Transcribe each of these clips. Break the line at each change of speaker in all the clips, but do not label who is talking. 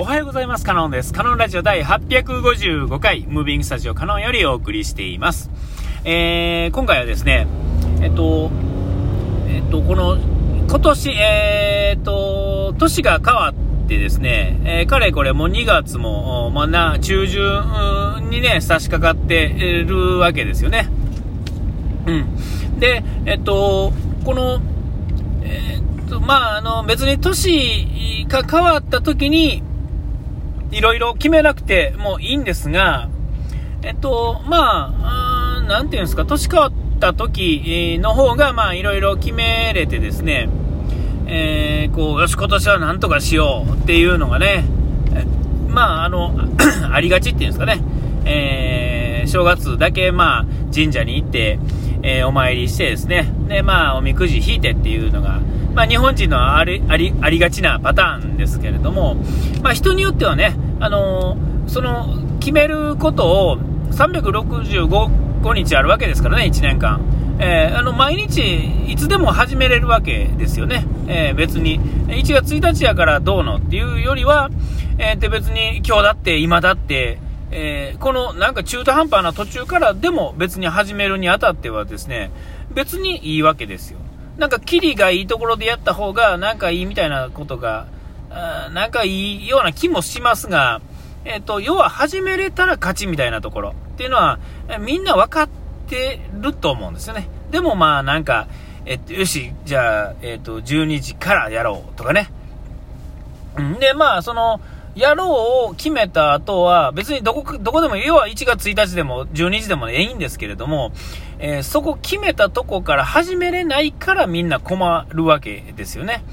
おはようございます。カノンです。カノンラジオ第855回、ムービングスタジオカノンよりお送りしています。えー、今回はですね、えっと、えっと、この、今年、えー、っと、年が変わってですね、えー、かれこれもう2月も、まあ、な、中旬にね、差し掛かってるわけですよね。うん。で、えっと、この、え、っと、まあ、あの、別に年が変わった時に、いろいろ決めなくてもいいんですが、えっと、まあ、なんていうんですか、年変わった時の方が、まあ、いろいろ決めれてですね、えー、こう、よし、今年はなんとかしようっていうのがね、まあ、あの、ありがちっていうんですかね、えー、正月だけ、まあ、神社に行って、えー、お参りしてですね、で、まあ、おみくじ引いてっていうのが、まあ、日本人のありありありがちなパターンですけれども、まあ、人によってはね、あのー、その決めることを365日あるわけですからね、1年間。えー、あの毎日いつでも始めれるわけですよね、えー、別に1月1日やからどうのっていうよりは、えー、で別に今日だって今だって、えこのなんか中途半端な途中からでも別に始めるにあたってはですね別にいいわけですよ。なんか、キリがいいところでやった方が、なんかいいみたいなことが、あなんかいいような気もしますが、えっ、ー、と、要は始めれたら勝ちみたいなところっていうのは、みんな分かってると思うんですよね。でもまあ、なんか、えっと、よし、じゃあ、えっと、12時からやろうとかね。んで、まあ、その、やろうを決めた後は、別にどこ、どこでも、要は1月1日でも12時でもいいんですけれども、えー、そこ決めたとこから始めれないからみんな困るわけですよね。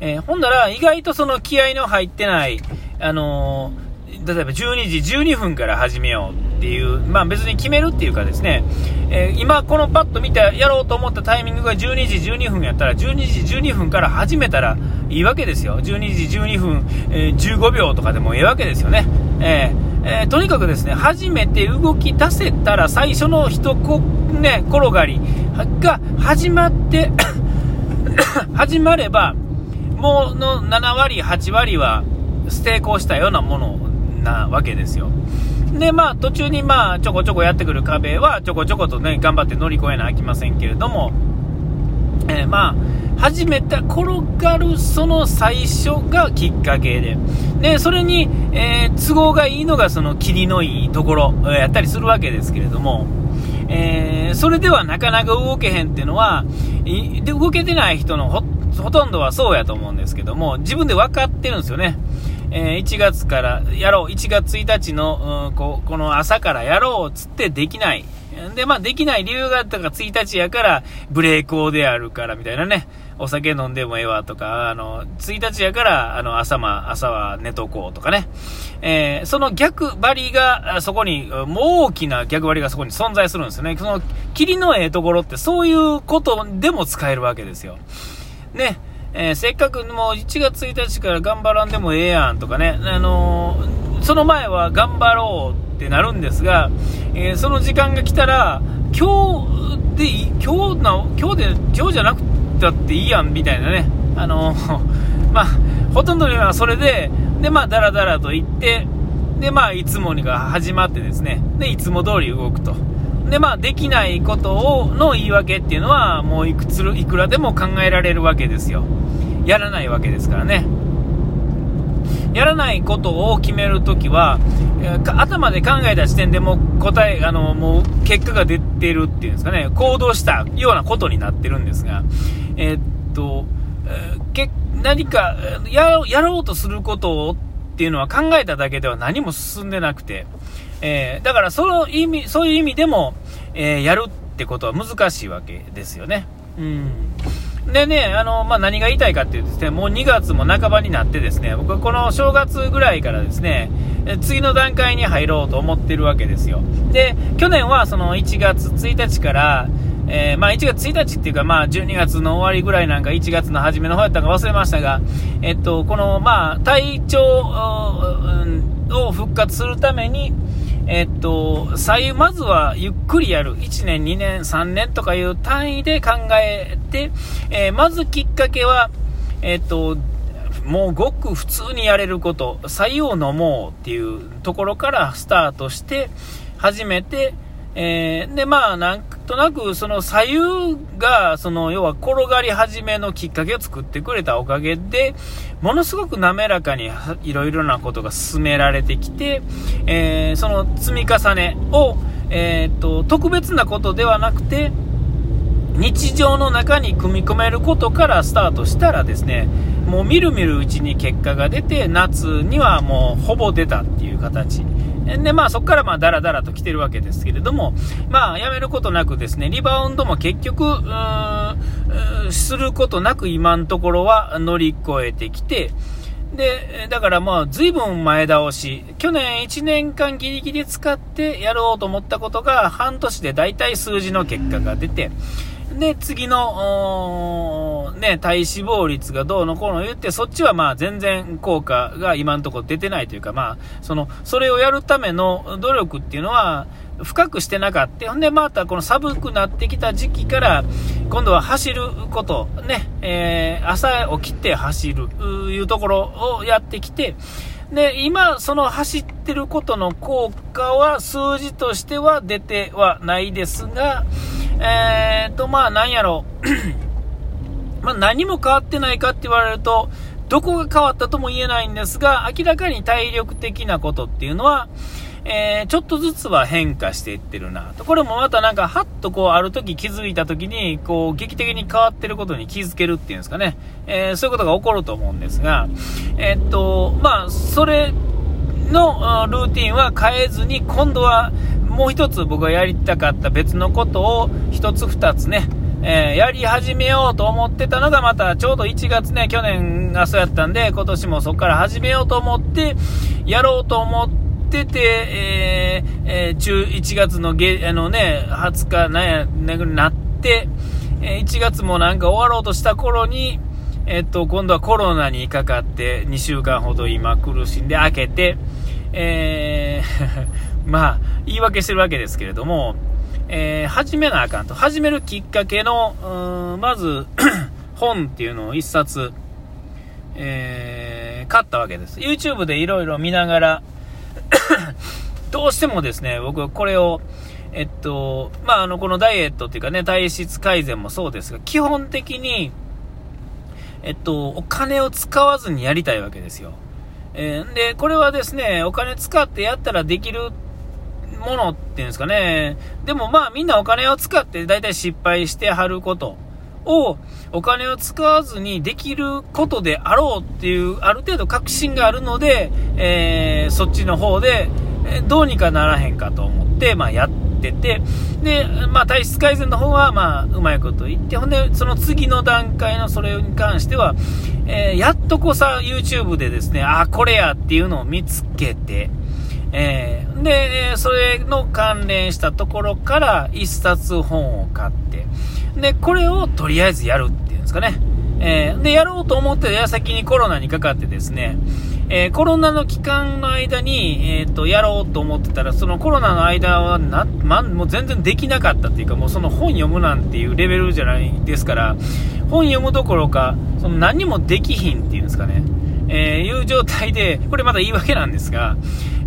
えー、ほんなら、意外とその気合の入ってない、あのー、例えば12時12分から始めようっていう、まあ別に決めるっていうかですね、えー、今このパッと見てやろうと思ったタイミングが12時12分やったら、12時12分から始めたらいいわけですよ。12時12分、えー、15秒とかでもいいわけですよね。えー、えー、とにかくですね、初めて動き出せたら最初の一こ、ね、転がりが始まって 始まれば、もうの7割、8割は成功したようなものなわけですよ。で、まあ、途中にまあ、ちょこちょこやってくる壁は、ちょこちょことね、頑張って乗り越えなあきませんけれども、えー、まあ、始めた転がるその最初がきっかけで、で、それに、えー、都合がいいのがその霧のいいところ、やったりするわけですけれども、えー、それではなかなか動けへんっていうのは、で動けてない人のほとんどはそうやと思うんですけども、自分で分かってるんですよね。え、1月からやろう、1月1日の、ここの朝からやろうっつってできない。で、まあ、できない理由があったから1日やから、ブレーコーであるからみたいなね。お酒飲んでもええわとか、あの、1日やから、あの、朝ま、朝は寝とこうとかね。えー、その逆張りが、そこに、もう大きな逆張りがそこに存在するんですよね。その、霧のええところってそういうことでも使えるわけですよ。ね。えー、せっかくもう1月1日から頑張らんでもええやんとかね、あのー、その前は頑張ろうってなるんですが、えー、その時間が来たら、今日でいい、今日な、今日で、今日じゃなくたっていいやんみたいなね、あの まあ、ほとんどのはそれで、で、まあ、だらだらと言って、で、まあ、いつもにが始まってですね、で、いつも通り動くと。で、まあ、できないことを、の言い訳っていうのは、もういくつ、いくらでも考えられるわけですよ。やらないわけですからね。やらないことを決めるときは、頭で考えた時点でもう答え、あの、もう結果が出てるっていうんですかね、行動したようなことになってるんですが、えー、っと、け何かややろうとすることをっていうのは考えただけでは何も進んでなくて、えー、だからその意味、そういう意味でも、えー、やるってことは難しいわけですよね。うん。でね、あの、まあ、何が言いたいかっていうとですね、もう2月も半ばになってですね、僕はこの正月ぐらいからですね、次の段階に入ろうと思ってるわけですよ。で、去年はその1月1日から、えー、まあ、1月1日っていうか、まあ、12月の終わりぐらいなんか1月の初めの方やったか忘れましたが、えっと、この、まあ、体調を復活するために、えっと、左右、まずはゆっくりやる。1年、2年、3年とかいう単位で考えて、えー、まずきっかけは、えっと、もうごく普通にやれること、採用のもうっていうところからスタートして、初めて、えー、で、まあ、なんとなく、その左右が、その、要は転がり始めのきっかけを作ってくれたおかげで、ものすごく滑らかにいろいろなことが進められてきて、えー、その積み重ねを、えー、っと、特別なことではなくて、日常の中に組み込めることからスタートしたらですね、もうみるみるうちに結果が出て、夏にはもうほぼ出たっていう形。で、まあそこからまあダラダラと来てるわけですけれども、まあやめることなくですね、リバウンドも結局、することなく今のところは乗り越えてきて、で、だからまあ随分前倒し、去年1年間ギリギリ使ってやろうと思ったことが半年で大体数字の結果が出て、で、次の、ね、体脂肪率がどうのこうの言って、そっちはまあ全然効果が今のところ出てないというか、まあ、その、それをやるための努力っていうのは、深くしてなかった。ほんで、またこの寒くなってきた時期から、今度は走ること、ね、えー、朝起きて走る、いうところをやってきて、で、今、その走ってることの効果は数字としては出てはないですが、えーと、まあ、なんやろう。まあ、何も変わってないかって言われると、どこが変わったとも言えないんですが、明らかに体力的なことっていうのは、えー、ちょっとずつは変化していってるなと。これもまたなんか、はっとこう、ある時気づいた時に、こう、劇的に変わってることに気づけるっていうんですかね。えー、そういうことが起こると思うんですが、えー、っと、まあ、それのルーティンは変えずに、今度はもう一つ僕がやりたかった別のことを一つ二つね、えー、やり始めようと思ってたのがまたちょうど1月ね、去年がそうやったんで、今年もそこから始めようと思って、やろうと思ってて、えー、えー、中1月のげ、あのね、20日なんや、なって、え1月もなんか終わろうとした頃に、えっと、今度はコロナにかかって2週間ほど今苦しんで開けて、えーまあ、言い訳してるわけですけれども、えー、始めなあかんと。始めるきっかけの、まず 本っていうのを一冊、えー、買ったわけです。YouTube でいろいろ見ながら どうしてもですね、僕はこれを、えっと、まあ、あの、このダイエットっていうかね、体質改善もそうですが、基本的に、えっと、お金を使わずにやりたいわけですよ。えー、で、これはですね、お金使ってやったらできるものっていうんですかね。でもまあみんなお金を使って大体失敗してはることをお金を使わずにできることであろうっていうある程度確信があるので、えー、そっちの方で、どうにかならへんかと思って、まあやってて、で、まあ体質改善の方はまあうまいこと言って、ほんでその次の段階のそれに関しては、えー、やっとこさ YouTube でですね、あ、これやっていうのを見つけて、えー、で、それの関連したところから一冊本を買って、で、これをとりあえずやるっていうんですかね。えー、で、やろうと思って矢先にコロナにかかってですね、えー、コロナの期間の間に、えっ、ー、と、やろうと思ってたら、そのコロナの間はな、ま、もう全然できなかったっていうか、もうその本読むなんていうレベルじゃないですから、本読むどころか、その何もできひんっていうんですかね、えー、いう状態で、これまた言い訳なんですが、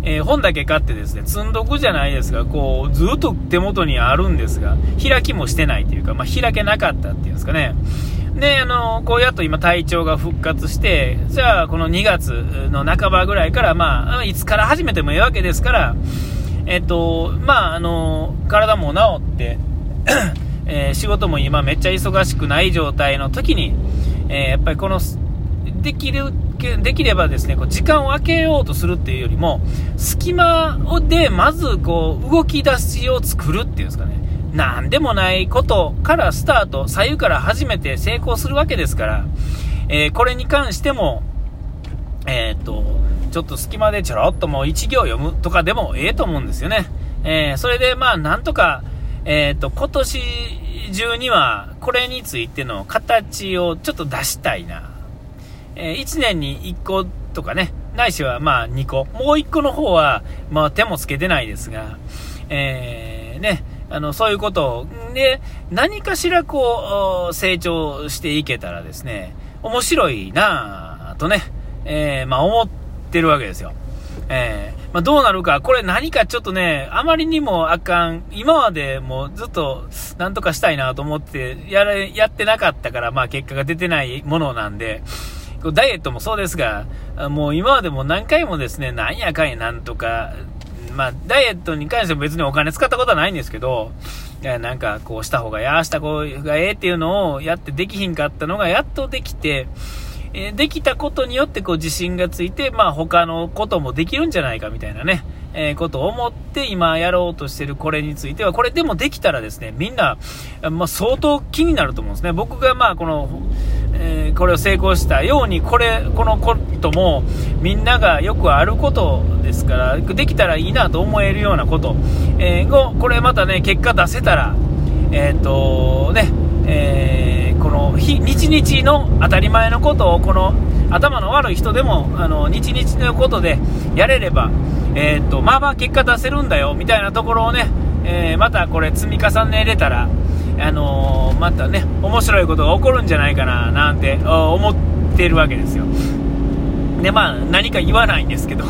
えー、本だけ買ってですね、積んどくじゃないですが、こう、ずっと手元にあるんですが、開きもしてないというか、まあ、開けなかったっていうんですかね。で、あの、こうやっと今体調が復活して、じゃあこの2月の半ばぐらいから、まあ、いつから始めてもいいわけですから、えっと、まあ、あの、体も治って、えー、仕事も今めっちゃ忙しくない状態の時に、えー、やっぱりこの、できる、できればですね、こう時間を空けようとするっていうよりも、隙間でまずこう動き出しを作るっていうんですかね。なんでもないことからスタート、左右から始めて成功するわけですから、えー、これに関しても、えー、っと、ちょっと隙間でちょろっともう1行読むとかでもええと思うんですよね。えー、それでまあなんとか、えっと、今年中にはこれについての形をちょっと出したいな。え1年に1個とかね、ないしはまあ2個。もう1個の方は、まあ手もつけてないですが、えー、ね、あの、そういうことを、で、何かしらこう、成長していけたらですね、面白いなぁとね、えー、まあ思ってるわけですよ。えー、まあ、どうなるか、これ何かちょっとね、あまりにもあかん、今までもうずっとなんとかしたいなと思って、やれ、やってなかったから、まあ結果が出てないものなんで、ダイエットもそうですが、もう今までも何回もですね、なんやかんやなんとか、まあ、ダイエットに関しても別にお金使ったことはないんですけど、なんかこうした方がやした方がええっていうのをやってできひんかったのがやっとできて、えできたことによってこう自信がついて、まあ他のこともできるんじゃないかみたいなね、えー、ことを思って今やろうとしてるこれについては、これでもできたらですね、みんな、まあ、相当気になると思うんですね。僕がまあこの、えー、これを成功したように、これ、このこともみんながよくあることですから、できたらいいなと思えるようなこと、えー、これまたね、結果出せたら、えっ、とね、えー、この日日々の当たり前のことをこの頭の悪い人でもあの日々のことでやれれば、えー、っとまあまあ結果出せるんだよみたいなところをね、え、またこれ積み重ねれたら、あのー、またね面白いことが起こるんじゃないかななんて思ってるわけですよ。でまあ何か言わないんですけど、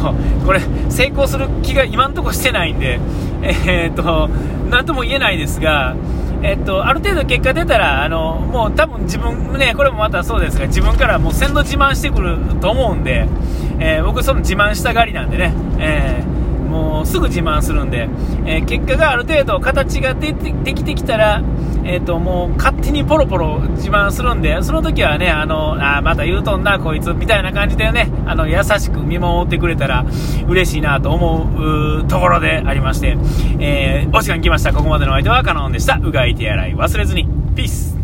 これ成功する気が今んとこしてないんで、えー、っと、なんとも言えないですが、えっと、ある程度結果出たら、あの、もう多分自分、ね、これもまたそうですが、自分からもう鮮度自慢してくると思うんで、えー、僕その自慢したがりなんでね、えー、もうすぐ自慢するんで、えー、結果がある程度形がでできてきたら、えっ、と、もう勝手にポロポロ自慢するんで、その時はね、あの、あまた言うとんな、こいつ、みたいな感じでね、あの、優しく見守ってくれたら嬉しいなと思うところでありまして、えー、お時間来ました。ここまでの相手はカノンでした。うがい手洗い忘れずに。ピース